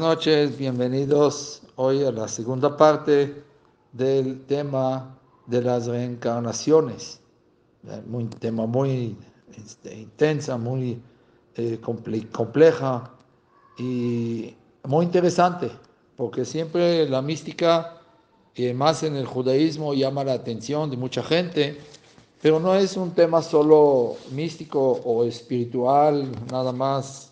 noches, bienvenidos hoy a la segunda parte del tema de las reencarnaciones. Un tema muy este, intensa, muy eh, compleja y muy interesante, porque siempre la mística, y más en el judaísmo, llama la atención de mucha gente, pero no es un tema solo místico o espiritual, nada más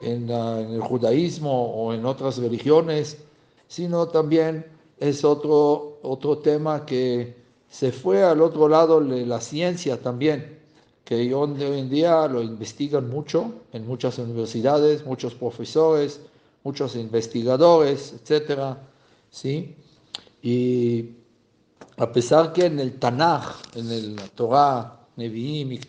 en, el judaísmo o en otras religiones, sino también es otro, otro tema que se fue al otro lado de la ciencia también, que hoy en día lo investigan mucho en muchas universidades, muchos profesores, muchos investigadores, etc. ¿sí? Y a pesar que en el Tanaj, en el Torah, Nevi'im y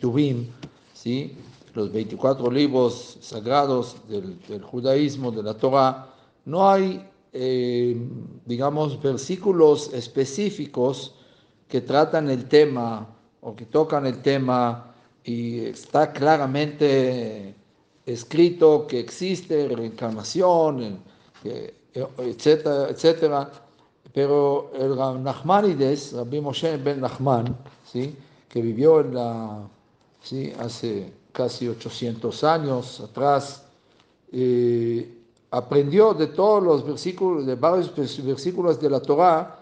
¿sí? Los 24 libros sagrados del, judaísmo, de la Torah, no hay, eh, digamos, versículos específicos que tratan el tema o que tocan el tema y está claramente escrito que existe reencarnación, etcétera, etcétera. Pero el Nachmanides, Rabbi Moshe ben Nachman, ¿sí? que vivió en la, ¿sí? hace casi 800 años atrás, eh, aprendió de todos los versículos, de varios versículos de la Torah,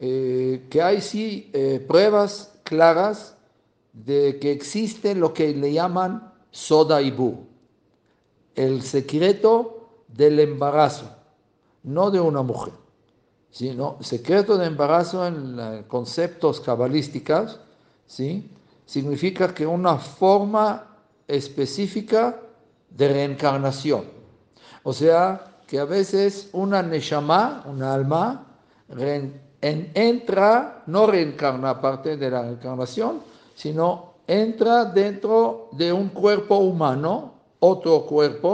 eh, que hay sí eh, pruebas claras de que existe lo que le llaman soda y bu, el secreto del embarazo, no de una mujer, sino secreto de embarazo en conceptos cabalísticos, ¿sí? significa que una forma específica de reencarnación. O sea, que a veces una neshama, una alma, entra, no reencarna parte de la reencarnación, sino entra dentro de un cuerpo humano, otro cuerpo,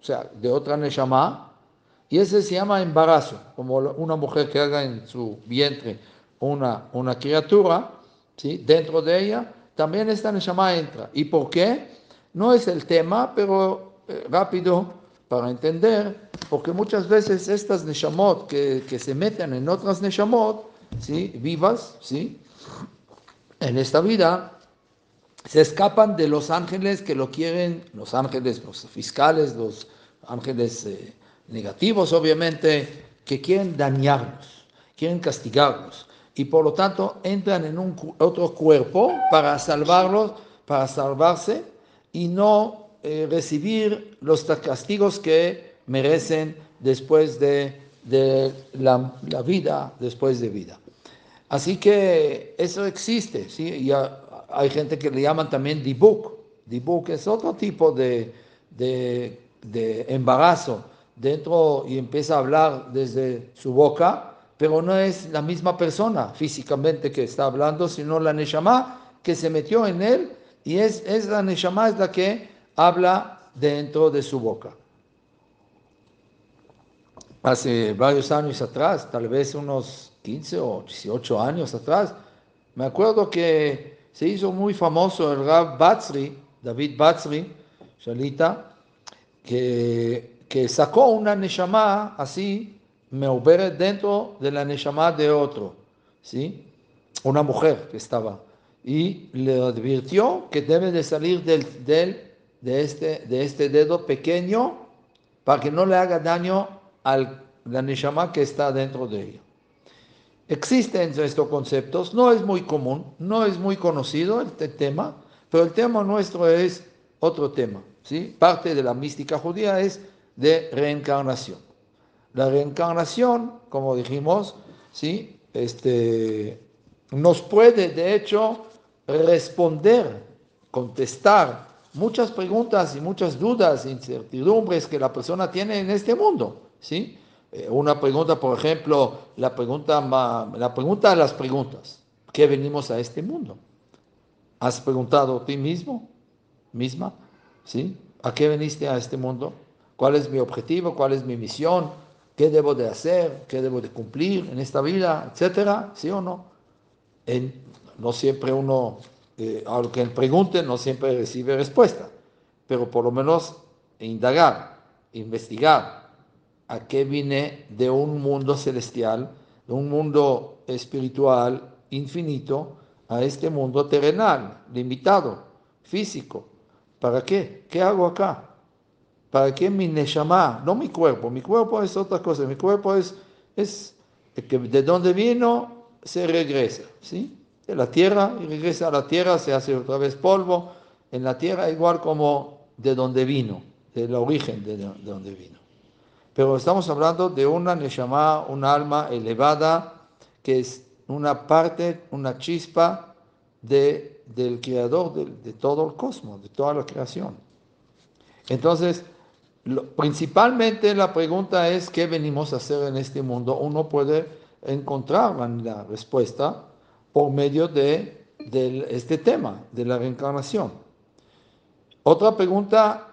o sea, de otra neshama, y ese se llama embarazo, como una mujer que haga en su vientre una, una criatura, ¿sí? dentro de ella, también esta neshama entra. ¿Y por qué? No es el tema, pero eh, rápido para entender, porque muchas veces estas neshamot que, que se meten en otras neshamot, ¿sí? vivas, ¿sí? en esta vida, se escapan de los ángeles que lo quieren, los ángeles, los fiscales, los ángeles eh, negativos, obviamente, que quieren dañarnos, quieren castigarnos. Y por lo tanto entran en un otro cuerpo para salvarlos, para salvarse y no eh, recibir los castigos que merecen después de, la, vida, después de vida. Así que eso existe, ¿sí? Y hay gente que le llaman también dibuk. Dibuk es otro tipo de, de, de embarazo dentro y empieza a hablar desde su boca, pero no es la misma persona físicamente que está hablando, sino la Neshama que se metió en él y es, la Neshama es la que habla dentro de su boca. Hace varios años atrás, tal vez unos 15 o 18 años atrás, me acuerdo que se hizo muy famoso el Rab Batzri, David Batzri, Shalita, que, que sacó una Neshama así, me dentro de la Neshama de otro, ¿sí? Una mujer que estaba y le advirtió que debe de salir del, del, de, este, de este dedo pequeño para que no le haga daño a la neshama que está dentro de ella. Existen estos conceptos, no es muy común, no es muy conocido el tema, pero el tema nuestro es otro tema. ¿sí? Parte de la mística judía es de reencarnación. La reencarnación, como dijimos, ¿sí? este, nos puede de hecho responder, contestar muchas preguntas y muchas dudas, incertidumbres que la persona tiene en este mundo, ¿sí? Eh, una pregunta, por ejemplo, la pregunta, la pregunta de las preguntas, ¿qué venimos a este mundo? ¿Has preguntado a ti mismo, misma, ¿sí? ¿A qué veniste a este mundo? ¿Cuál es mi objetivo? ¿Cuál es mi misión? ¿Qué debo de hacer? ¿Qué debo de cumplir en esta vida? Etcétera, ¿sí o no? En, no siempre uno, eh, aunque pregunte, no siempre recibe respuesta, pero por lo menos indagar, investigar, a qué vine de un mundo celestial, de un mundo espiritual infinito, a este mundo terrenal, limitado, físico. ¿Para qué? ¿Qué hago acá? ¿Para qué mi neshama? No mi cuerpo, mi cuerpo es otra cosa, mi cuerpo es, es que de donde vino se regresa, ¿sí? De la tierra y regresa a la tierra, se hace otra vez polvo, en la tierra igual como de donde vino, del origen de, de donde vino. Pero estamos hablando de una neshama, una alma elevada, que es una parte, una chispa de, del creador de todo el cosmos, de toda la creación. Entonces, principalmente la pregunta es qué venimos a hacer en este mundo. Uno puede encontrar la respuesta por medio de, este tema, de la reencarnación. Otra pregunta,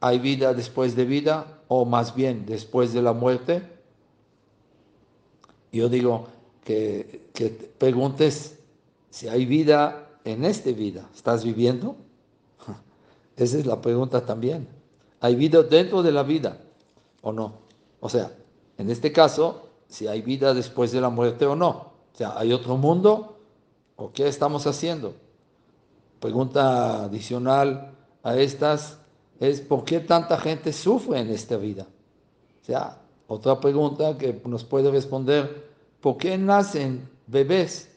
¿hay vida después de vida o más bien después de la muerte? Yo digo que, que preguntes si hay vida en esta vida. ¿Estás viviendo? Esa es la pregunta también. ¿Hay vida dentro de la vida o no? O sea, en este caso, si hay vida después de la muerte o no. O sea, ¿hay otro mundo o qué estamos haciendo? Pregunta adicional a estas es ¿por qué tanta gente sufre en esta vida? Otra pregunta que nos puede responder, ¿por qué nacen bebés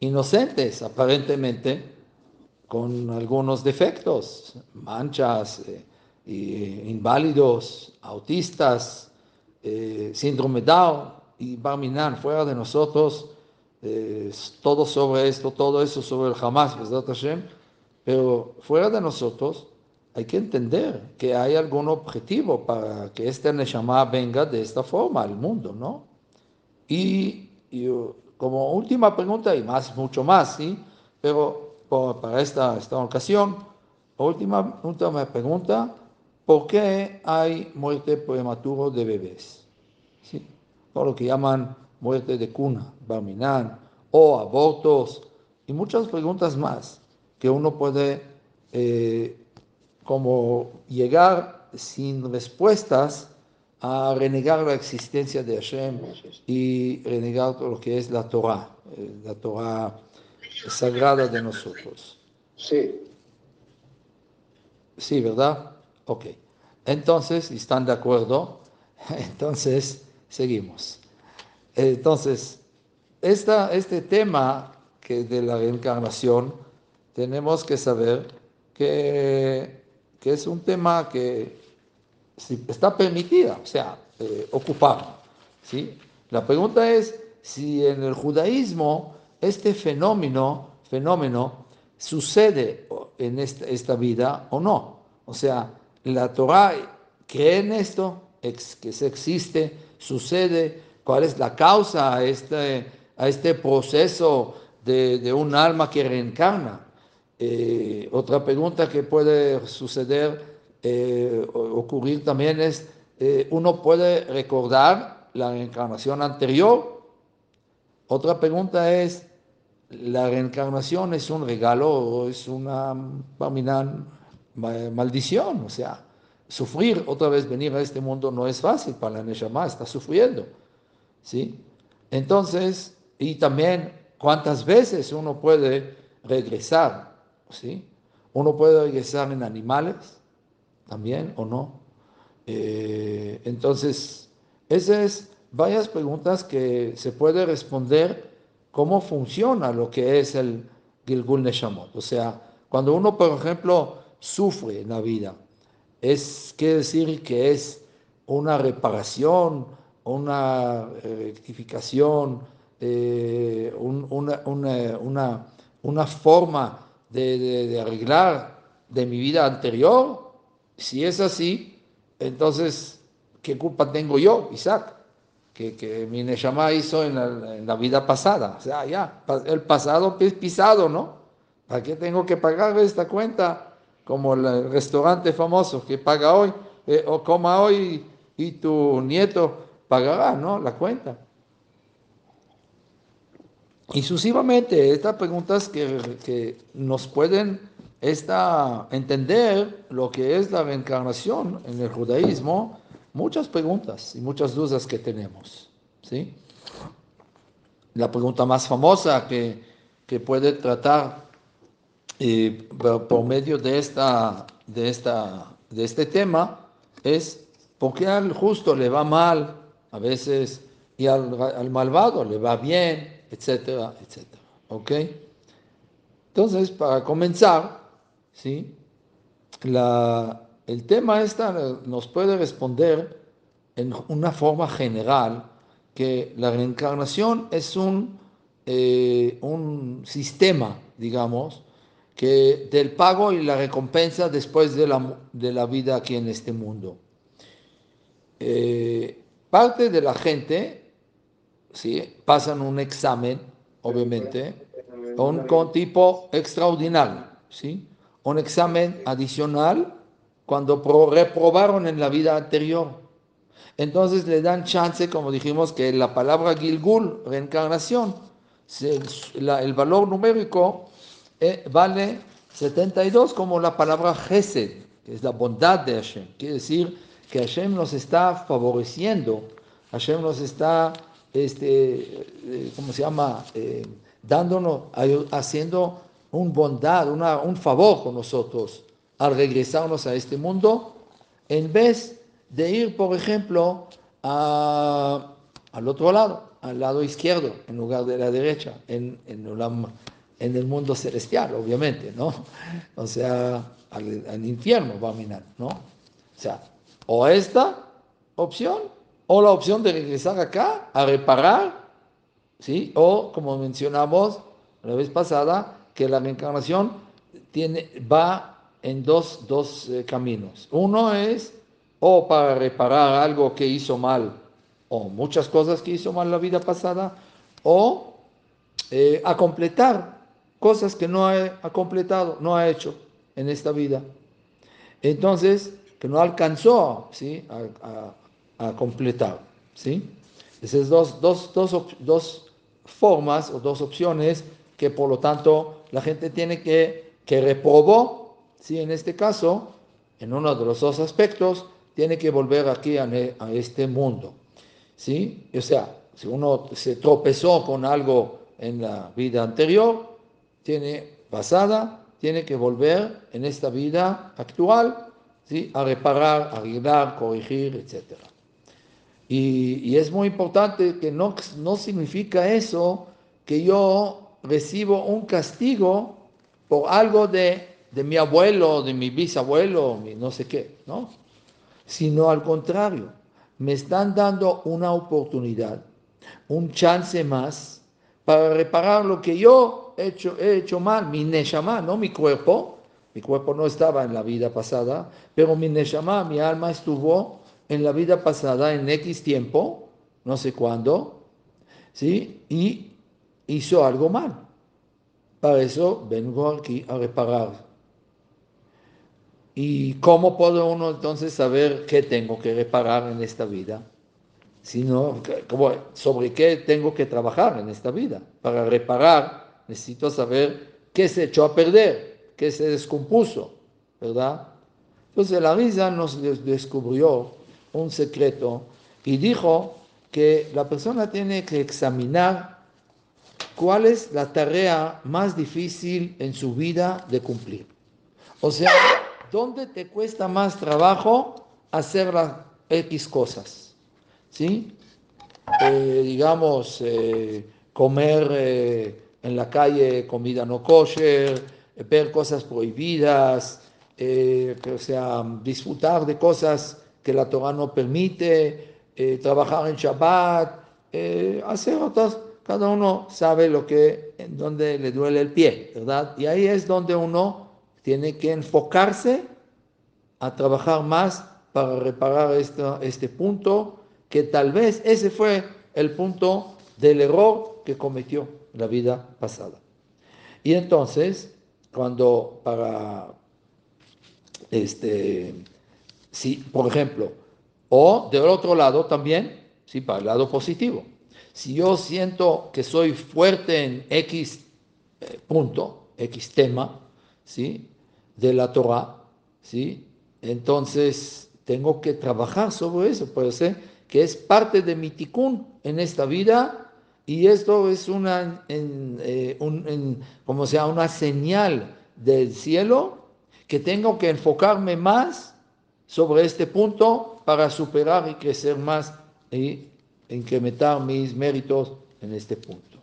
inocentes aparentemente con algunos defectos, manchas, eh, inválidos, autistas, eh, síndrome Down y Barminan, fuera de nosotros, eh, todo sobre esto, todo eso sobre el Hamas, pero fuera de nosotros hay que entender que hay algún objetivo para que este Neshama venga de esta forma al mundo, ¿no? Y, como última pregunta, y más, mucho más, ¿sí? Pero para esta, esta ocasión, última, última pregunta, ¿Por qué hay muerte prematura de bebés? ¿Sí? Por lo que llaman muerte de cuna, barminan, o abortos, y muchas preguntas más que uno puede eh, como llegar sin respuestas a renegar la existencia de Hashem y renegar todo lo que es la Torah, eh, la Torah sagrada de nosotros. Sí. Sí, ¿verdad? Ok. Entonces, ¿están de acuerdo? Entonces, seguimos. Entonces, este tema que de la reencarnación, tenemos que saber que, que es un tema que está permitida, o sea, eh, ocupar. ¿sí? La pregunta es si en el judaísmo este fenómeno, fenómeno sucede en esta, esta vida o no. O sea, la Torah cree en esto, que se existe, sucede, cuál es la causa a este, a este proceso de, un alma que reencarna. Eh, otra pregunta que puede suceder, eh, ocurrir también es, eh, uno puede recordar la reencarnación anterior. Otra pregunta es, ¿la reencarnación es un regalo o es una maldición, o sea, sufrir otra vez venir a este mundo no es fácil para la Neshama, está sufriendo, ¿sí? Entonces, y también cuántas veces uno puede regresar, ¿sí? Uno puede regresar en animales también o no. Eh, entonces, esas es varias preguntas que se puede responder cómo funciona lo que es el Gilgul Neshamot. O sea, cuando uno, por ejemplo, sufre en la vida. Es quiere decir que es una reparación, una rectificación, eh, una, una, una, forma de, arreglar de mi vida anterior. Si es así, entonces, ¿qué culpa tengo yo, Isaac? Que, que mi Neshama hizo en la, en la, vida pasada. O sea, ya, el pasado es pisado, ¿no? ¿Para qué tengo que pagar esta cuenta? como el restaurante famoso que paga hoy, eh, o coma hoy y tu nieto pagará, ¿no? La cuenta. Y sucesivamente, estas preguntas que, que nos pueden esta, entender lo que es la reencarnación en el judaísmo muchas preguntas y muchas dudas que tenemos. ¿sí? La pregunta más famosa que, que puede tratar eh, por medio de, esta, de, esta, de este tema es por qué al justo le va mal a veces y al, al malvado le va bien, etcétera, etcétera. ¿Ok? Entonces, para comenzar, ¿sí? La, el tema esta nos puede responder en una forma general que la reencarnación es un, eh, un sistema, digamos, que del pago y la recompensa después de la, de la vida aquí en este mundo. Eh, parte de la gente ¿sí? pasan un examen, obviamente, un, con tipo extraordinario, ¿sí? un examen adicional cuando reprobaron en la vida anterior. Entonces le dan chance, como dijimos, que la palabra Gilgul, reencarnación, el valor numérico eh, vale 72 como la palabra Gesed, que es la bondad de Hashem. Quiere decir que Hashem nos está favoreciendo, Hashem nos está, este, eh, ¿cómo se llama? Eh, dándonos, haciendo un bondad, un favor con nosotros al regresarnos a este mundo, en vez de ir, por ejemplo, al otro lado, al lado izquierdo, en lugar de la derecha, en, en, en el mundo celestial, obviamente, ¿no? O sea, al, al infierno va a minar, ¿no? O sea, o esta opción, o la opción de regresar acá a reparar ¿sí? O, como mencionamos la vez pasada, que la reencarnación tiene, va en dos, dos eh, caminos. Uno es o para reparar algo que hizo mal, o muchas cosas que hizo mal la vida pasada, o eh, a completar cosas que no ha, ha, completado, no ha hecho en esta vida. Entonces, que no alcanzó ¿sí? a, a, completar. ¿sí? Esas dos, dos, dos, dos formas o dos opciones que por lo tanto la gente tiene que, que reprobó, ¿sí? en este caso, en uno de los dos aspectos, tiene que volver aquí a, a este mundo. ¿sí? O sea, si uno se tropezó con algo en la vida anterior, tiene pasada, tiene que volver en esta vida actual ¿sí? a reparar, arreglar, corregir, etcétera. Y, es muy importante que no, no significa eso que yo recibo un castigo por algo de, de mi abuelo, de mi bisabuelo, mi no sé qué, ¿no? Sino al contrario, me están dando una oportunidad, un chance más para reparar lo que yo he hecho, he hecho mal, mi neshama, no mi cuerpo. Mi cuerpo no estaba en la vida pasada, pero mi neshama, mi alma estuvo en la vida pasada, en X tiempo, no sé cuándo, ¿sí? Y hizo algo mal. Para eso vengo aquí a reparar. ¿Y cómo puede uno entonces saber qué tengo que reparar en esta vida? Sino, ¿sobre qué tengo que trabajar en esta vida? Para reparar necesito saber qué se echó a perder, qué se descompuso, ¿verdad? Entonces la risa nos descubrió un secreto y dijo que la persona tiene que examinar cuál es la tarea más difícil en su vida de cumplir. O sea, ¿dónde te cuesta más trabajo hacer las X cosas? ¿Sí? Eh, digamos, eh, comer eh, en la calle comida no kosher, ver cosas prohibidas, o sea, disfrutar de cosas que la Torah no permite, eh, trabajar en Shabbat, eh, hacer otras, cada uno sabe lo que, en donde le duele el pie, ¿verdad? Y ahí es donde uno tiene que enfocarse a trabajar más para reparar este punto, que tal vez ese fue el punto del error que cometió la vida pasada. Y entonces, cuando para este, si, por ejemplo, o del otro lado también, ¿sí? para el lado positivo. Si yo siento que soy fuerte en X eh, punto, X tema, ¿sí? de la Torah, ¿sí? entonces tengo que trabajar sobre eso, puede ser que es parte de mi tikkun en esta vida y esto es una, eh, como sea, una señal del cielo que tengo que enfocarme más sobre este punto para superar y crecer más y incrementar mis méritos en este punto.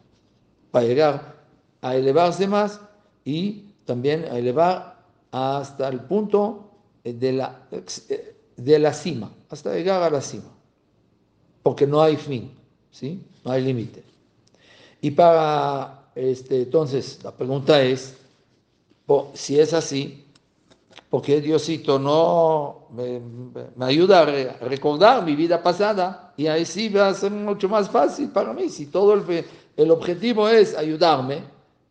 Para llegar a elevarse más y también a elevar hasta el punto de la, de la cima, hasta llegar a la cima. Porque no hay fin, ¿sí? No hay límite. Y para, este, entonces, la pregunta es, si es así, porque Diosito no me, ayuda a recordar mi vida pasada y ahí sí va a ser mucho más fácil para mí. Si todo el, el objetivo es ayudarme,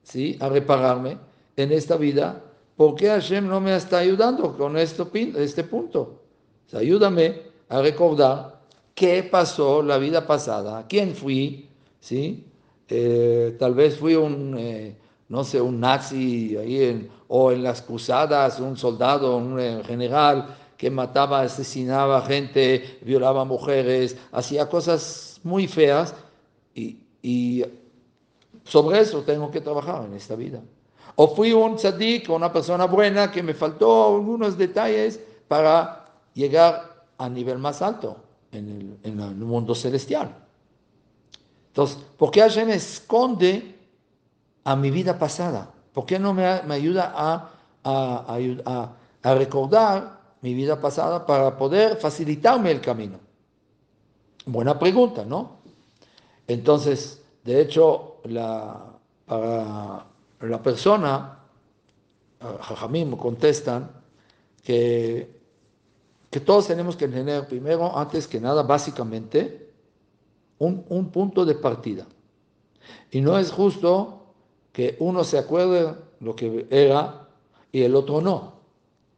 ¿sí? a repararme en esta vida, ¿por qué Hashem no me está ayudando con esto, este punto? ayúdame a recordar qué pasó la vida pasada, quién fui, ¿sí? Eh, tal vez fui un... Eh, no sé, un nazi ahí en, o en las cruzadas, un soldado, un eh, general que mataba, asesinaba gente, violaba mujeres, hacía cosas muy feas y, y sobre eso tengo que trabajar en esta vida. O fui un tzadik, una persona buena que me faltó algunos detalles para llegar a nivel más alto en el, en el mundo celestial. Entonces, ¿por qué Hashem esconde a mi vida pasada? ¿Por qué no me, ayuda a, recordar mi vida pasada para poder facilitarme el camino? Buena pregunta, ¿no? Entonces, de hecho, la, para la persona, Jajamim contestan que, que todos tenemos que tener primero, antes que nada, básicamente, un, un punto de partida. Y no es justo que uno se acuerde lo que era y el otro no.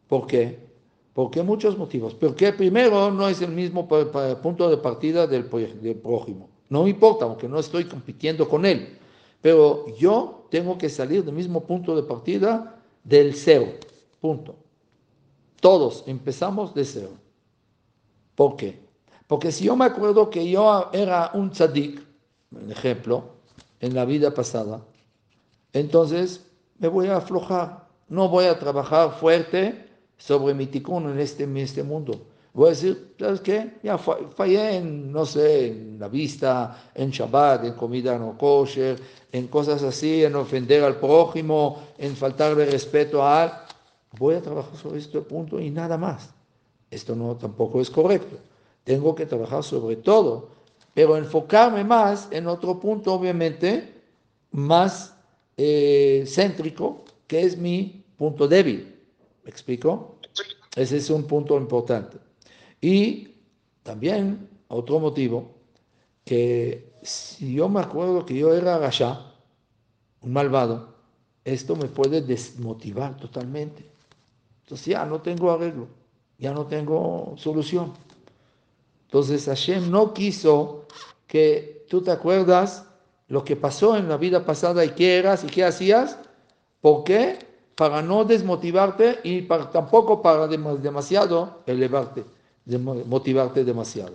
¿Por qué? Porque muchos motivos. Porque primero no es el mismo punto de partida del, prójimo. No me importa, aunque no estoy compitiendo con él. Pero yo tengo que salir del mismo punto de partida del cero. Punto. Todos empezamos de cero. ¿Por qué? Porque si yo me acuerdo que yo era un tzadik, un ejemplo, en la vida pasada, entonces me voy a aflojar. No voy a trabajar fuerte sobre mi ticún en este, en este mundo. Voy a decir, ¿sabes qué? Ya fallé en, no sé, en la vista, en Shabbat, en comida no kosher, en cosas así, en ofender al prójimo, en faltarle respeto a él. Voy a trabajar sobre este punto y nada más. Esto no tampoco es correcto. Tengo que trabajar sobre todo, pero enfocarme más en otro punto, obviamente, más eh, céntrico, que es mi punto débil. ¿Me explico? Ese es un punto importante. Y también otro motivo, que si yo me acuerdo que yo era Rasha, un malvado, esto me puede desmotivar totalmente. Entonces ya no tengo arreglo, ya no tengo solución. Entonces Hashem no quiso que tú te acuerdas lo que pasó en la vida pasada y qué eras y qué hacías. ¿Por qué? Para no desmotivarte y tampoco para demasiado elevarte, motivarte demasiado.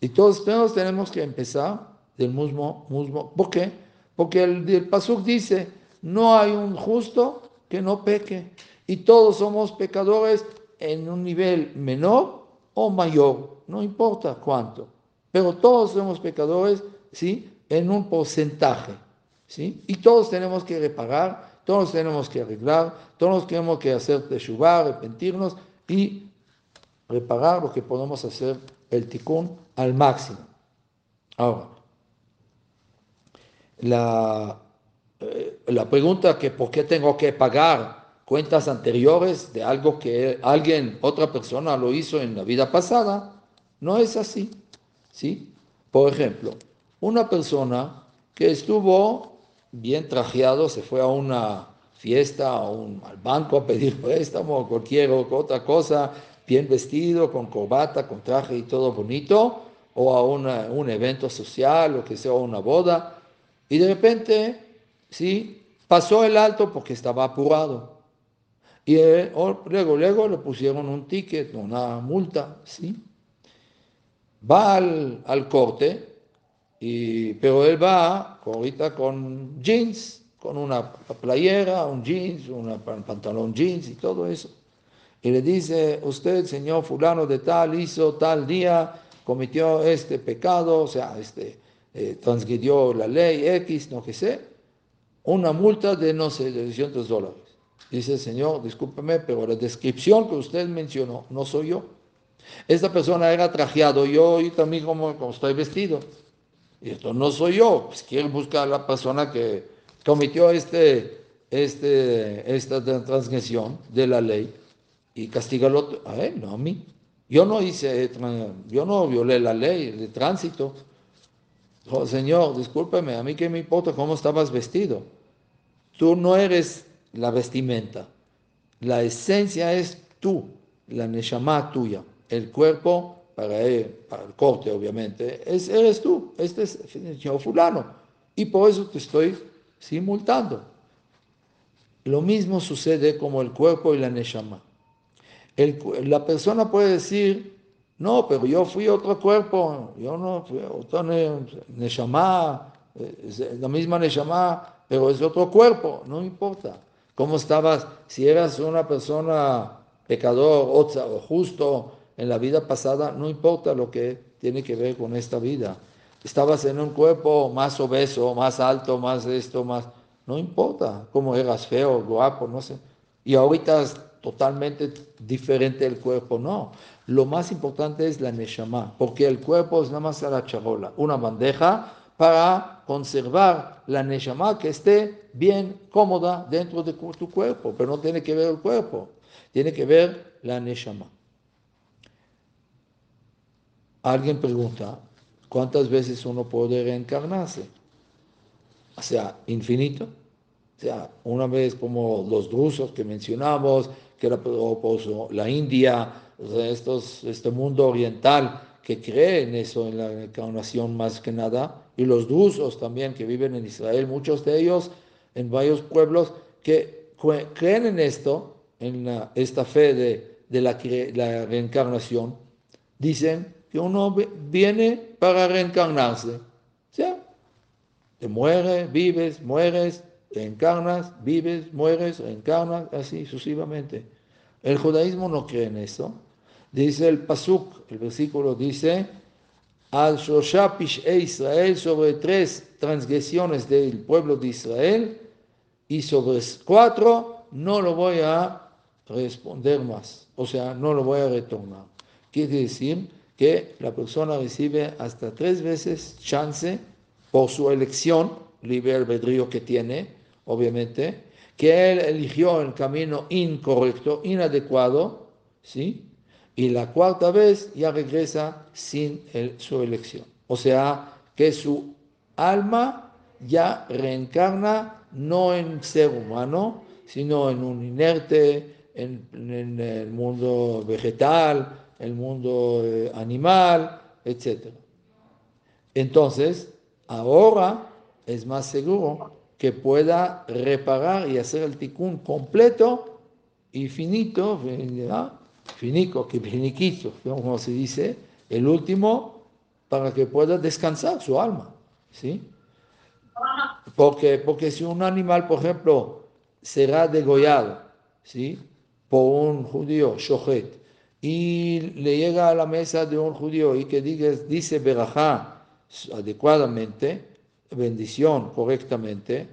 Y todos, tenemos que empezar del mismo, mismo. ¿Por qué? Porque el, el Pasuk dice, no hay un justo que no peque. Y todos somos pecadores en un nivel menor o mayor, no importa cuánto. Pero todos somos pecadores, ¿sí? en un porcentaje. ¿sí? Y todos tenemos que reparar, todos tenemos que arreglar, todos tenemos que hacer teshuva, arrepentirnos y reparar lo que podemos hacer el tikkun al máximo. Ahora, la, eh, la pregunta que por qué tengo que pagar cuentas anteriores de algo que alguien, otra persona lo hizo en la vida pasada, no es así. ¿sí? Por ejemplo, una persona que estuvo bien trajeado, se fue a una fiesta, al banco a pedir préstamo o cualquier otra cosa, bien vestido, con corbata, con traje y todo bonito, o a un evento social, o que sea una boda, y de repente, sí, pasó el alto porque estaba apurado. Y eh, luego, luego le pusieron un ticket, una multa, ¿sí? Va al, al corte, y, pero él va ahorita con jeans, con una playera, un jeans, un pantalón jeans y todo eso. Y le dice, usted, señor fulano de tal, hizo tal día, cometió este pecado, o sea, este, eh, transgredió la ley X, no que sé, una multa de, no sé, de 200 dólares. Dice, Señor, discúlpeme, pero la descripción que usted mencionó no soy yo. Esta persona era trajeado, yo y también como, como estoy vestido. Y esto no soy yo. Pues quiere buscar a la persona que cometió este, este, esta transgresión de la ley y castígalo a él, no a mí. Yo no hice, yo no violé la ley de tránsito. Oh, señor, discúlpeme, a mí qué me importa cómo estabas vestido. Tú no eres la vestimenta. La esencia es tú, la neshama tuya. El cuerpo, para el, para el corte obviamente, es, eres tú. Este es el señor fulano. Y por eso te estoy simultando. Lo mismo sucede como el cuerpo y la neshama. la persona puede decir, no, pero yo fui otro cuerpo, yo no fui otro neshama, la misma neshama, pero es otro cuerpo, no importa. ¿Cómo estabas? Si eras una persona pecador o justo en la vida pasada, no importa lo que tiene que ver con esta vida. Estabas en un cuerpo más obeso, más alto, más esto, más... No importa cómo eras feo, guapo, no sé. Y ahorita es totalmente diferente el cuerpo, no. Lo más importante es la neshama, porque el cuerpo es nada más la charola, una bandeja para conservar la neshama que esté bien cómoda dentro de tu cuerpo, pero no tiene que ver el cuerpo, tiene que ver la neshama. Alguien pregunta, ¿cuántas veces uno puede reencarnarse? O sea, infinito. O sea, una vez como los drusos que mencionamos, que era la India, estos, este mundo oriental que cree en eso, en la encarnación más que nada, y los drusos también que viven en Israel, muchos de ellos en varios pueblos que creen en esto, en esta fe de, de la, la, reencarnación, dicen que uno viene para reencarnarse. Te mueres, vives, mueres, reencarnas, vives, mueres, reencarnas, así sucesivamente. El judaísmo no cree en eso. Dice el Pasuk, el versículo dice, al Shoshapish e Israel sobre tres transgresiones del pueblo de Israel y sobre cuatro no lo voy a responder más, o sea, no lo voy a retornar. Quiere decir que la persona recibe hasta tres veces chance por su elección, libre albedrío que tiene, obviamente, que él eligió el camino incorrecto, inadecuado, ¿sí? Y la cuarta vez ya regresa sin su elección. O sea, que su alma ya reencarna no en ser humano, sino en un inerte, en, el mundo vegetal, el mundo eh, animal, etc. Entonces, ahora es más seguro que pueda reparar y hacer el ticún completo y finito, finico, que finiquito, como se dice, el último, para que pueda descansar su alma, ¿sí? Porque, porque si un animal, por ejemplo, será degollado, ¿sí? Por un judío, shochet, y le llega a la mesa de un judío y que diga, dice berajá adecuadamente, bendición correctamente,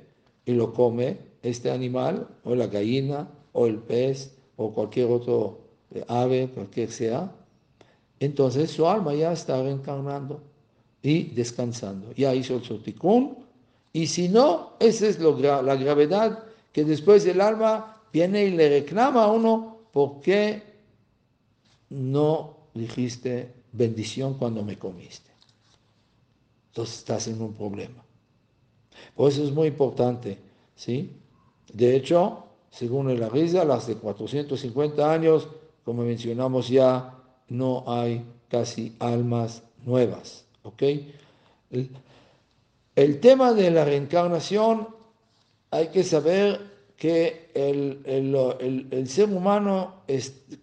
y lo come este animal, o la gallina, o el pez, o cualquier otro ave, cualquier sea, entonces su alma ya está reencarnando y descansando. Ya hizo el soticún, y si no, esa es la gravedad que después el alma viene y le reclama a uno, ¿por qué no dijiste bendición cuando me comiste? Entonces estás en un problema. Por eso es muy importante, ¿sí? De hecho, según el risa, las de 450 años como mencionamos ya, no hay casi almas nuevas. ¿ok? El, tema de la reencarnación hay que saber que el, el, el, ser humano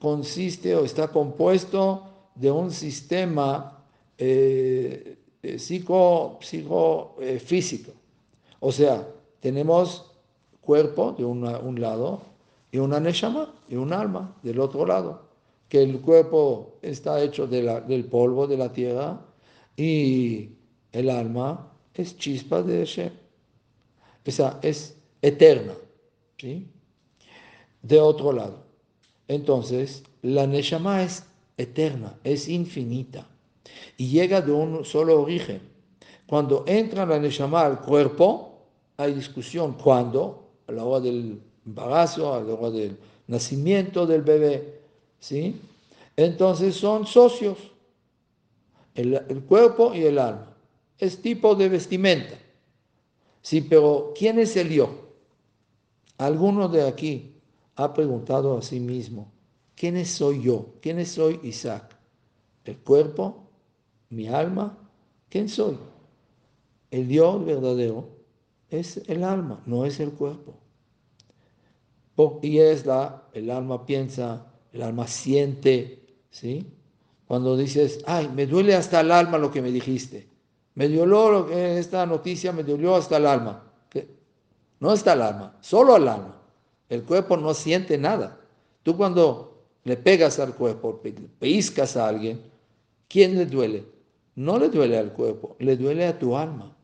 consiste o está compuesto de un sistema eh, eh psico, psico eh. O sea, tenemos cuerpo de un lado y una neshama y un alma del otro lado. Que el cuerpo está hecho del polvo de la tierra y el alma es chispa de Hashem. Esa es eterna. ¿sí? De otro lado. Entonces, la Neshama es eterna, es infinita y llega de un solo origen. Cuando entra la Neshama al cuerpo, hay discusión. ¿Cuándo? A la hora del embarazo, hora del nacimiento del bebé. ¿sí? Entonces son socios, el, el cuerpo y el alma. Es tipo de vestimenta. Sí, pero ¿quién es el yo? Alguno de aquí ha preguntado a sí mismo, ¿quién soy yo? ¿Quién soy Isaac? ¿El cuerpo? ¿Mi alma? ¿Quién soy? El Dios verdadero es el alma, no es el cuerpo. Y es la, el alma piensa, el alma siente, ¿sí? Cuando dices, ay, me duele hasta el alma lo que me dijiste. Me dolió esta noticia, me dolió hasta el alma. No está el alma, solo el alma. El cuerpo no siente nada. Tú cuando le pegas al cuerpo, pellizcas a alguien, ¿quién le duele? No le duele al cuerpo, le duele a tu alma.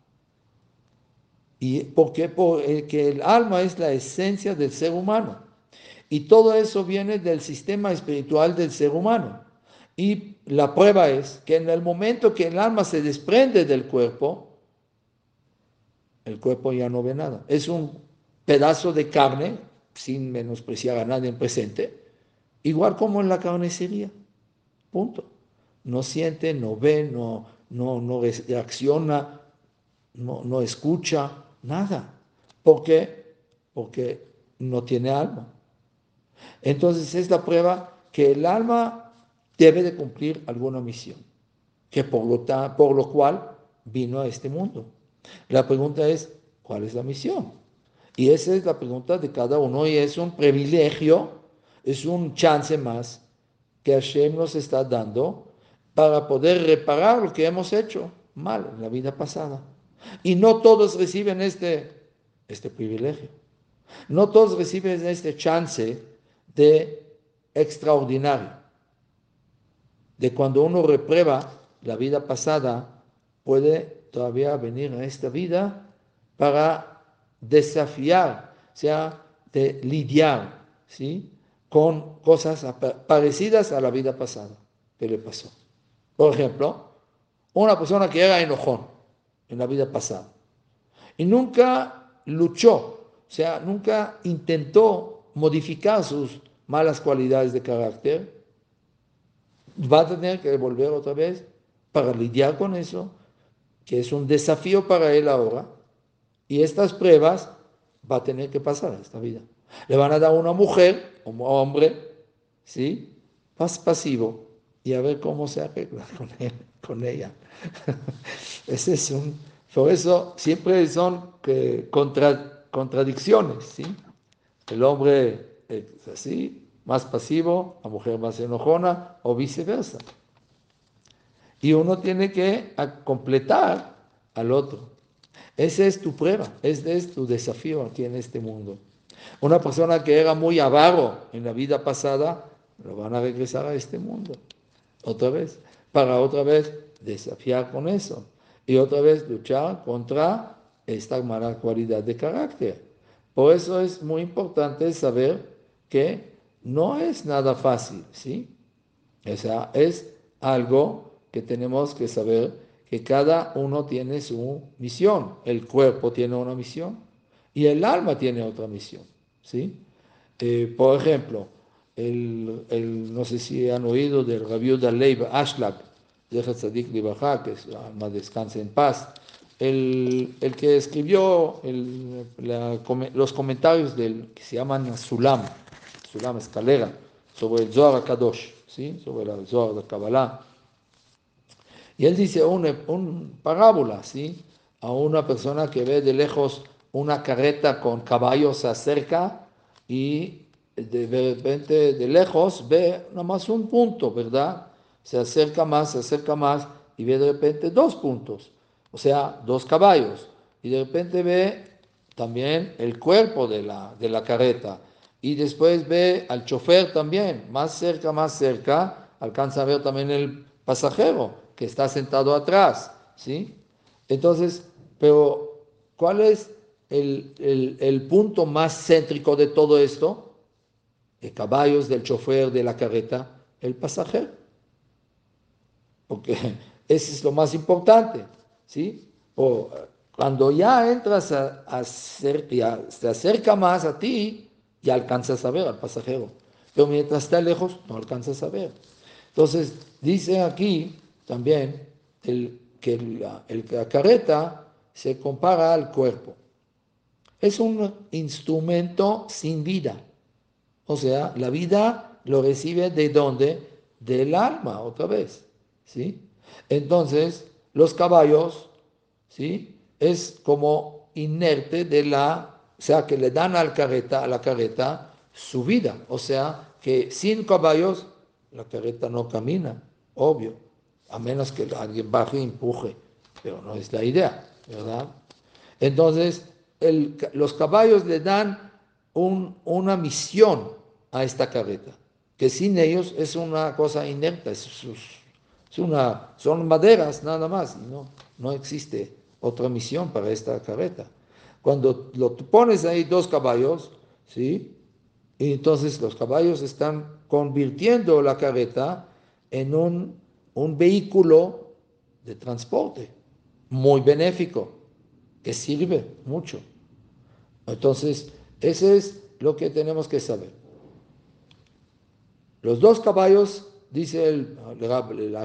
¿Y por qué? Porque el alma es la esencia del ser humano. Y todo eso viene del sistema espiritual del ser humano. Y la prueba es que en el momento que el alma se desprende del cuerpo, el cuerpo ya no ve nada. Es un pedazo de carne, sin menospreciar a nadie en presente, igual como en la carnicería. Punto. No siente, no ve, no, no, no reacciona, no, no escucha, nada. ¿Por qué? Porque no tiene alma. Entonces es la prueba que el alma debe de cumplir alguna misión, que por lo, por lo cual vino a este mundo. La pregunta es, ¿cuál es la misión? Y esa es la pregunta de cada uno y es un privilegio, es un chance más que Hashem nos está dando para poder reparar lo que hemos hecho mal en la vida pasada. Y no todos reciben este, este privilegio. No todos reciben este chance de extraordinario de cuando uno reprueba la vida pasada, puede todavía venir a esta vida para desafiar, o sea, de lidiar, ¿sí? Con cosas parecidas a la vida pasada que le pasó. Por ejemplo, una persona que era enojón en la vida pasada y nunca luchó, o sea, nunca intentó modificar sus malas cualidades de carácter, va a tener que volver otra vez para lidiar con eso, que es un desafío para él ahora. Y estas pruebas va a tener que pasar a esta vida. Le van a dar una mujer, un hombre, ¿sí? Más pasivo, y a ver cómo se arregla con, él, con ella. Ese es un, por eso siempre son contradicciones, ¿sí? El hombre es así, más pasivo, la mujer más enojona o viceversa. Y uno tiene que completar al otro. Esa es tu prueba, ese es tu desafío aquí en este mundo. Una persona que era muy avaro en la vida pasada, lo van a regresar a este mundo. Otra vez, para otra vez desafiar con eso. Y otra vez luchar contra esta mala cualidad de carácter. Por eso es muy importante saber que no es nada fácil, ¿sí? O sea, es algo que tenemos que saber que cada uno tiene su misión. El cuerpo tiene una misión y el alma tiene otra misión, ¿sí? Eh, por ejemplo, el, no sé si han oído del de Leib Ashlag, de Tzadik Libaja, que es alma descanse en paz. El, que escribió los comentarios del que se llaman Sulam, Sulam escalera, sobre el Zohar Kadosh, ¿sí? sobre el Zohar de Kabbalah. Y él dice una, parábola, ¿sí? A una persona que ve de lejos una carreta con caballos acerca y de repente de lejos ve nada más un punto, ¿verdad? Se acerca más, se acerca más y ve de repente dos puntos, o sea, dos caballos. Y de repente ve también el cuerpo de la, de la carreta. Y después ve al chofer también, más cerca, más cerca, alcanza a ver también el pasajero que está sentado atrás, ¿sí? Entonces, pero ¿cuál es el, el, el punto más céntrico de todo esto? De caballos, del chofer, de la carreta, el pasajero. Porque ese es lo más importante, ¿sí? O cuando ya entras a, a ya se acerca más a ti, ya alcanzas a ver al pasajero. Pero mientras está lejos, no alcanzas a ver. Entonces, dice aquí también el, que el, la carreta se compara al cuerpo. Es un instrumento sin vida. O sea, la vida lo recibe de dónde? Del alma, otra vez. ¿sí? Entonces, los caballos, ¿sí? Es como inerte de la, o sea, que le dan al carreta, a la carreta su vida. O sea, que sin caballos la carreta no camina, obvio, a menos que alguien baje y empuje, pero no es la idea, ¿verdad? Entonces, los caballos le dan un, una misión a esta carreta, que sin ellos es una cosa inerte, es, es una, son maderas nada más, no, no existe otra misión para esta carreta. Cuando lo pones ahí dos caballos, ¿sí? Y entonces los caballos están convirtiendo la carreta en un, un vehículo de transporte muy benéfico, que sirve mucho. Entonces, eso es lo que tenemos que saber. Los dos caballos, dice el, el,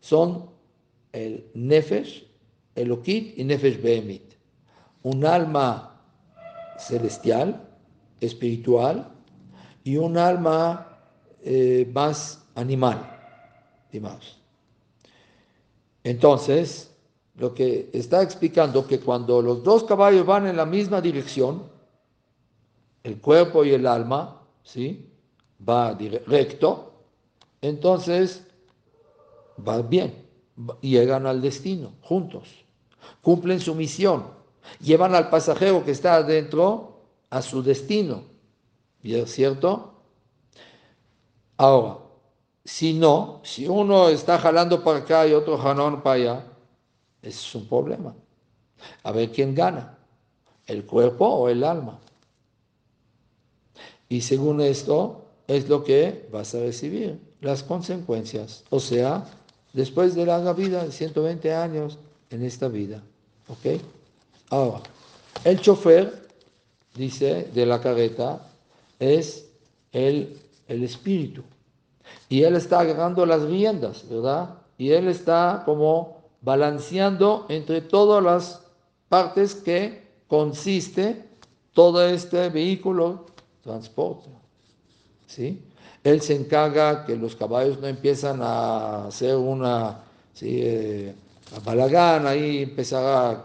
son el Nefesh, Elokit y Nefesh Behemit. Un alma celestial, espiritual, y un alma eh, más animal, digamos. Entonces, lo que está explicando que cuando los dos caballos van en la misma dirección, el cuerpo y el alma, ¿sí? Va recto, entonces va bien, llegan al destino juntos, cumplen su misión, llevan al pasajero que está adentro a su destino. ¿Es cierto? Ahora, si no, si uno está jalando para acá y otro jalando para allá, es un problema. A ver quién gana, el cuerpo o el alma. Y según esto, es lo que vas a recibir, las consecuencias. O sea, después de la vida de 120 años en esta vida. ¿Ok? Ahora, el chofer, dice, de la carreta, es el, el espíritu. Y él está agarrando las riendas, ¿verdad? Y él está como balanceando entre todas las partes que consiste todo este vehículo transporte. ¿Sí? Él se encarga que los caballos no empiezan a hacer una ¿sí? eh, balagán, ahí empezar a,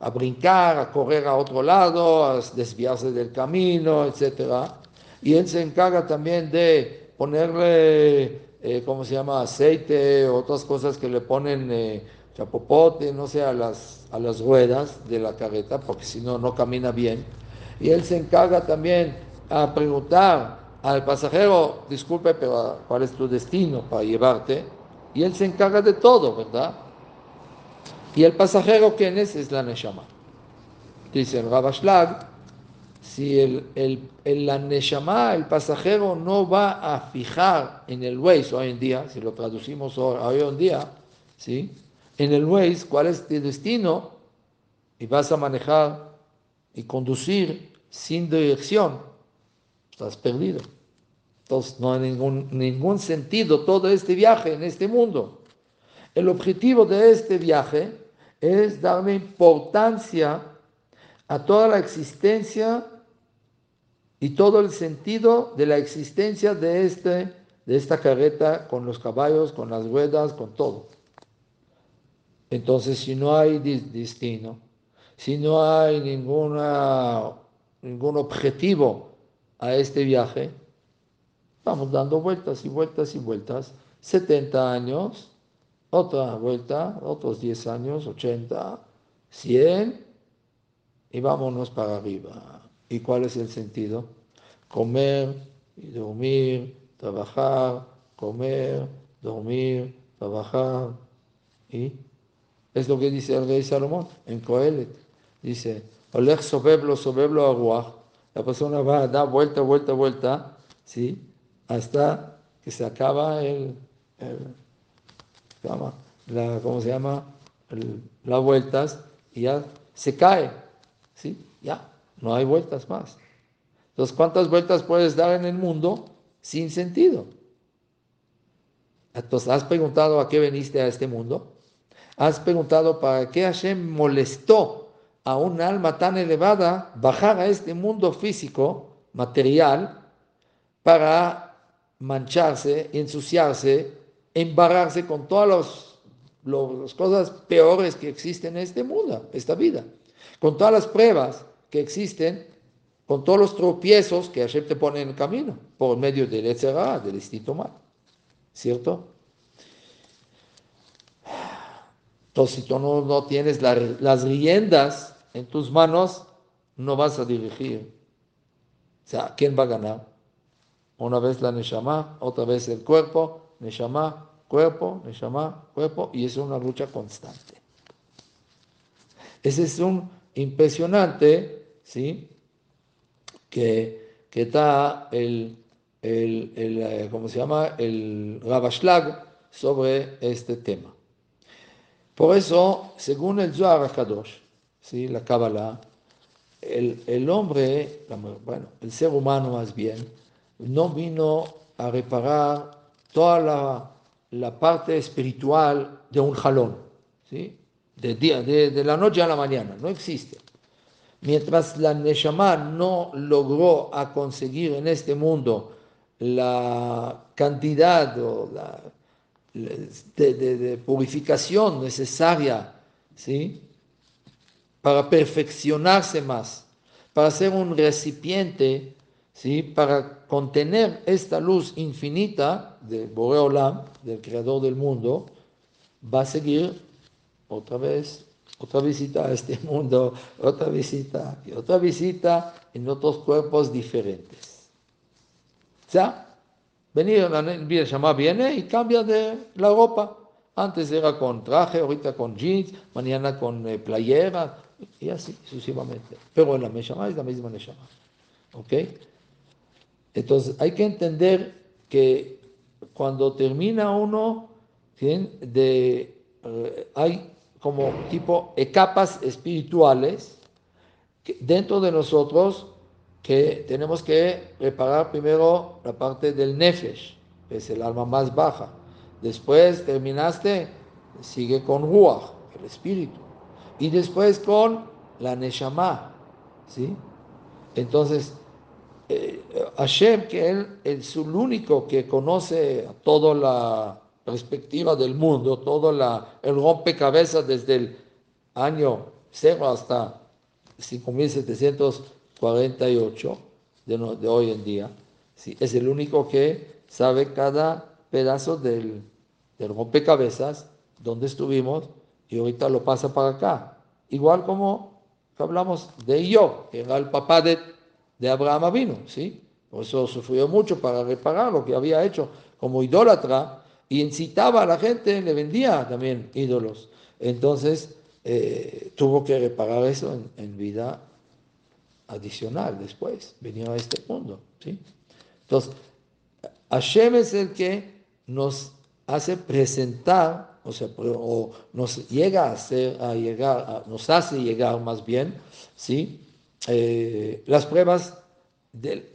a, brincar, a correr a otro lado, a desviarse del camino, etc. Y él se encarga también de ponerle, eh, ¿cómo se llama?, aceite, otras cosas que le ponen eh, chapopote, no sé, a las, a las ruedas de la carreta, porque si no, no camina bien. Y él se encarga también a preguntar al pasajero, disculpe, pero ¿cuál es tu destino para llevarte? Y él se encarga de todo, ¿verdad? Y el pasajero, ¿quién es? Es la Neshama. Dice el Rabashlag, si el, el, el, la Neshama, el pasajero, no va a fijar en el Waze hoy en día, si lo traducimos hoy en día, ¿sí? en el Waze cuál es tu destino y vas a manejar y conducir sin dirección, estás perdido. Entonces no hay ningún, ningún sentido todo este viaje en este mundo. El objetivo de este viaje es darle importancia a toda la existencia y todo el sentido de la existencia de, este, de esta carreta con los caballos, con las ruedas, con todo. Entonces, si no hay destino, si no hay ninguna, ningún objetivo a este viaje, vamos dando vueltas y vueltas y vueltas. 70 años, otra vuelta, otros 10 años, 80, 100, y vámonos para arriba. ¿Y cuál es el sentido? Comer y dormir, trabajar, comer, dormir, trabajar. Y es lo que dice el rey Salomón en Coelet. Dice, Oleg sobeblo, sobeblo aguaj. La persona va a dar vuelta, vuelta, vuelta, ¿sí? Hasta que se acaba el, la, ¿cómo se llama? las vueltas y ya se cae, ¿sí? Ya, no hay vueltas más. Entonces, ¿cuántas vueltas puedes dar en el mundo sin sentido? Entonces, ¿has preguntado a qué veniste a este mundo? ¿Has preguntado para qué Hashem molestó a un alma tan elevada bajar a este mundo físico, material, para mancharse, ensuciarse, embarrarse con todas las cosas peores que existen en este mundo, esta vida, con todas las pruebas que existen, con todos los tropiezos que Hashem te pone en el camino, por medio del Etzerá, del instinto mal. ¿Cierto? Entonces, si tú no, tienes las riendas en tus manos, no vas a dirigir. O sea, ¿quién va a ganar? Una vez la Neshama, otra vez el cuerpo, Neshama, cuerpo, Neshama, cuerpo, y es una lucha constante. Ese es un impresionante, ¿sí? Que, que está el, el, el, eh, ¿cómo se llama? El Rabashlag sobre este tema. Por eso, según el Zohar HaKadosh, ¿sí? la Kabbalah, el, el hombre, bueno, el ser humano más bien, no vino a reparar toda la, la parte espiritual de un jalón, ¿sí? de, día, de, de, la noche a la mañana, no existe. Mientras la Neshama no logró a conseguir en este mundo la cantidad o la, de, de, purificación necesaria, ¿sí? Para perfeccionarse más, para ser un recipiente ¿sí? para contener esta luz infinita de Boreolam, del creador del mundo, va a seguir otra vez, otra visita a este mundo, otra visita otra visita en otros cuerpos diferentes. O sea, venir, la llama viene y cambia de la ropa. Antes era con traje, ahorita con jeans, mañana con eh, playera, y así sucesivamente. Pero la Meshama es la misma Neshama. ¿Ok? Entonces hay que entender que cuando termina uno, de, eh, hay como tipo capas espirituales dentro de nosotros que tenemos que reparar primero la parte del nefesh, que es el alma más baja. Después terminaste, sigue con ruach, el espíritu. Y después con la neshama, ¿sí? Entonces, eh, Hashem, que él es el único que conoce toda la perspectiva del mundo, todo la, el rompecabezas desde el año cero hasta 5748 de, de hoy en día. Sí, es el único que sabe cada pedazo del, del rompecabezas, donde estuvimos, y ahorita lo pasa para acá. Igual como hablamos de yo, que era el papá de de Abraham vino, ¿sí? Por eso sufrió mucho para reparar lo que había hecho como idólatra y incitaba a la gente, le vendía también ídolos. Entonces eh, tuvo que reparar eso en, vida adicional después, venía a este mundo, ¿sí? Entonces, Hashem es el que nos hace presentar, o o nos llega a a llegar, nos hace llegar más bien, ¿sí? Eh, las pruebas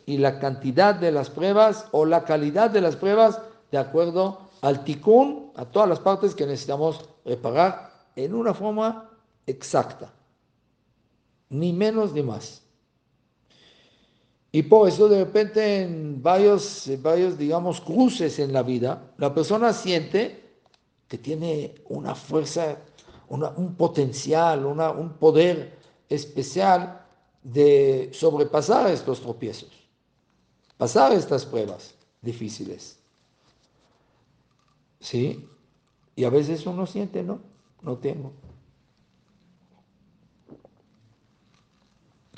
y la cantidad de las pruebas o la calidad de las pruebas de acuerdo al ticún, a todas las partes que necesitamos reparar en una forma exacta, ni menos ni más. Y por eso de repente en varios, varios, digamos, cruces en la vida, la persona siente que tiene una fuerza, un potencial, una, un poder especial de sobrepasar estos tropiezos, pasar estas pruebas difíciles. ¿Sí? Y a veces uno siente, no, no tengo.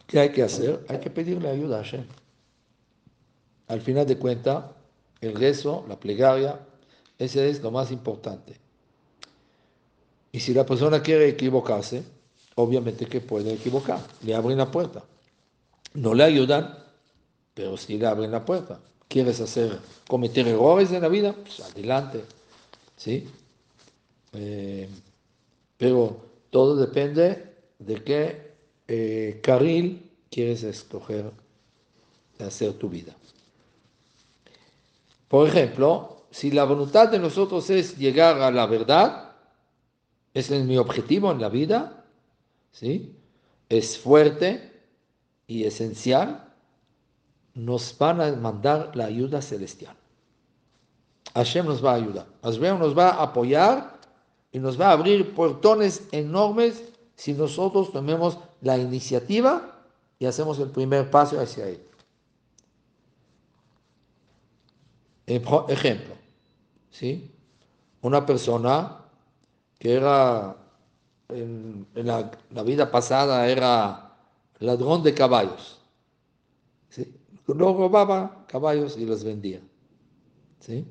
¿Qué hay que hacer? Hay que pedirle ayuda a Hashem. Al final de cuentas, el rezo, la plegaria, ese es lo más importante. Y si la persona quiere equivocarse, obviamente que puede equivocar. Le abren la puerta. No le ayudan, pero sí le abren la puerta. ¿Quieres hacer, cometer errores en la vida? Pues adelante. ¿Sí? Eh, pero todo depende de qué eh, carril quieres escoger hacer tu vida. Por ejemplo, si la voluntad de nosotros es llegar a la verdad, ese es mi objetivo en la vida, ¿sí? Es fuerte y esencial, nos van a mandar la ayuda celestial. Hashem nos va a ayudar. Hashem nos va a apoyar y nos va a abrir portones enormes si nosotros tomemos la iniciativa y hacemos el primer paso hacia él. Ejemplo, ¿sí? Una persona que era, en, la, vida pasada, era ladrón de caballos. ¿sí? No robaba caballos y los vendía. ¿sí?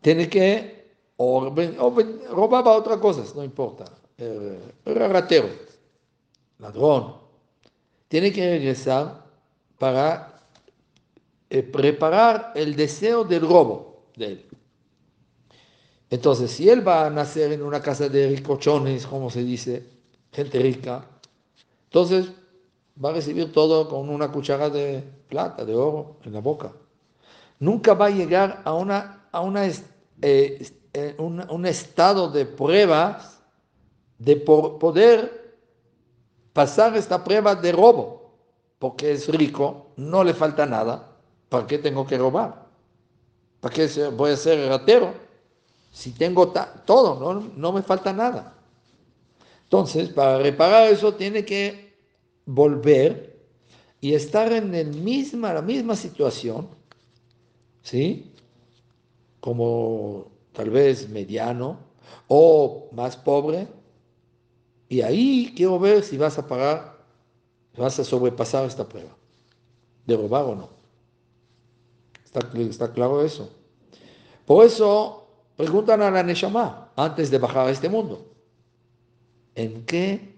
Tiene que, o, robaba otras cosas, no importa. Era ratero, ladrón. Tiene que regresar para eh, preparar el deseo del robo de él. Entonces, si él va a nacer en una casa de ricochones, como se dice, gente rica, entonces va a recibir todo con una cuchara de plata, de oro en la boca. Nunca va a llegar a, una, a una, eh, eh, un, estado de pruebas de poder pasar esta prueba de robo, porque es rico, no le falta nada. ¿Para qué tengo que robar? ¿Para qué voy a ser ratero? Si tengo todo, no, no me falta nada. Entonces, para reparar eso, tiene que volver y estar en la misma situación, ¿sí? Como tal vez mediano o más pobre. Y ahí quiero ver si vas a pagar, vas a sobrepasar esta prueba, de robar o no. ¿Está, claro eso? Por eso Preguntan a la Neshama antes de bajar a este mundo. ¿En qué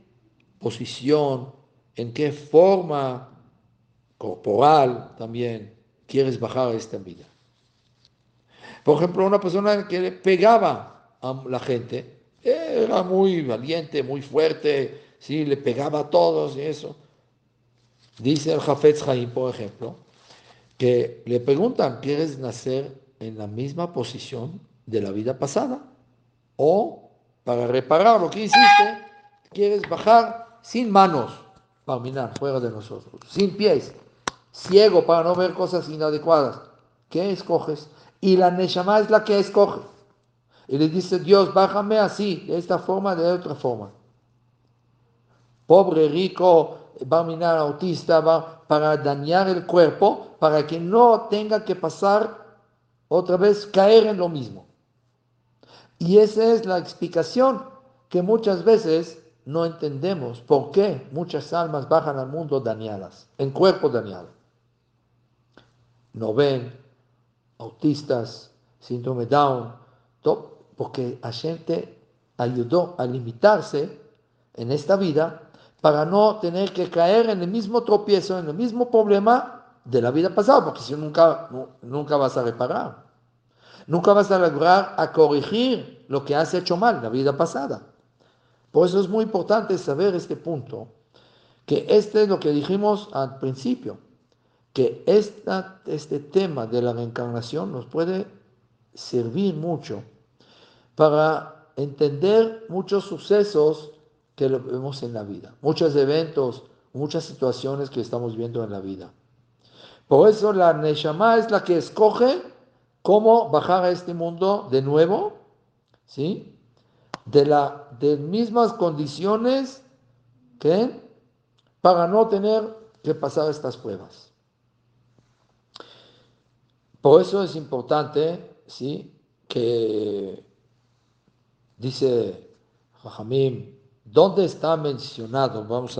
posición, en qué forma corporal también quieres bajar a esta vida? Por ejemplo, una persona que le pegaba a la gente, era muy valiente, muy fuerte, sí, le pegaba a todos y eso. Dice el Jafetz Haim, por ejemplo, que le preguntan, ¿quieres nacer en la misma posición de la vida pasada. O para reparar lo que hiciste, quieres bajar sin manos para mirar fuera de nosotros, sin pies, ciego para no ver cosas inadecuadas. ¿Qué escoges? Y la Neshama es la que escoge. Y le dice Dios, bájame así, de esta forma, de otra forma. Pobre, rico, va a minar autista, va para dañar el cuerpo, para que no tenga que pasar otra vez, caer en lo mismo. Y esa es la explicación que muchas veces no entendemos por qué muchas almas bajan al mundo dañadas, en cuerpo dañado. No ven, autistas, síndrome Down, porque a gente ayudó a limitarse en esta vida para no tener que caer en el mismo tropiezo, en el mismo problema de la vida pasada, porque si nunca, nunca vas a reparar. Nunca vas a lograr a corregir lo que has hecho mal la vida pasada. Por eso es muy importante saber este punto, que este es lo que dijimos al principio, que esta, este tema de la reencarnación nos puede servir mucho para entender muchos sucesos que vemos en la vida, muchos eventos, muchas situaciones que estamos viendo en la vida. Por eso la Neshama es la que escoge cómo bajar a este mundo de nuevo, ¿sí? De, la, de mismas condiciones ¿qué? Para no tener que pasar estas pruebas. Por eso es importante, ¿sí? Que dice Jajamim, ¿dónde está mencionado? Vamos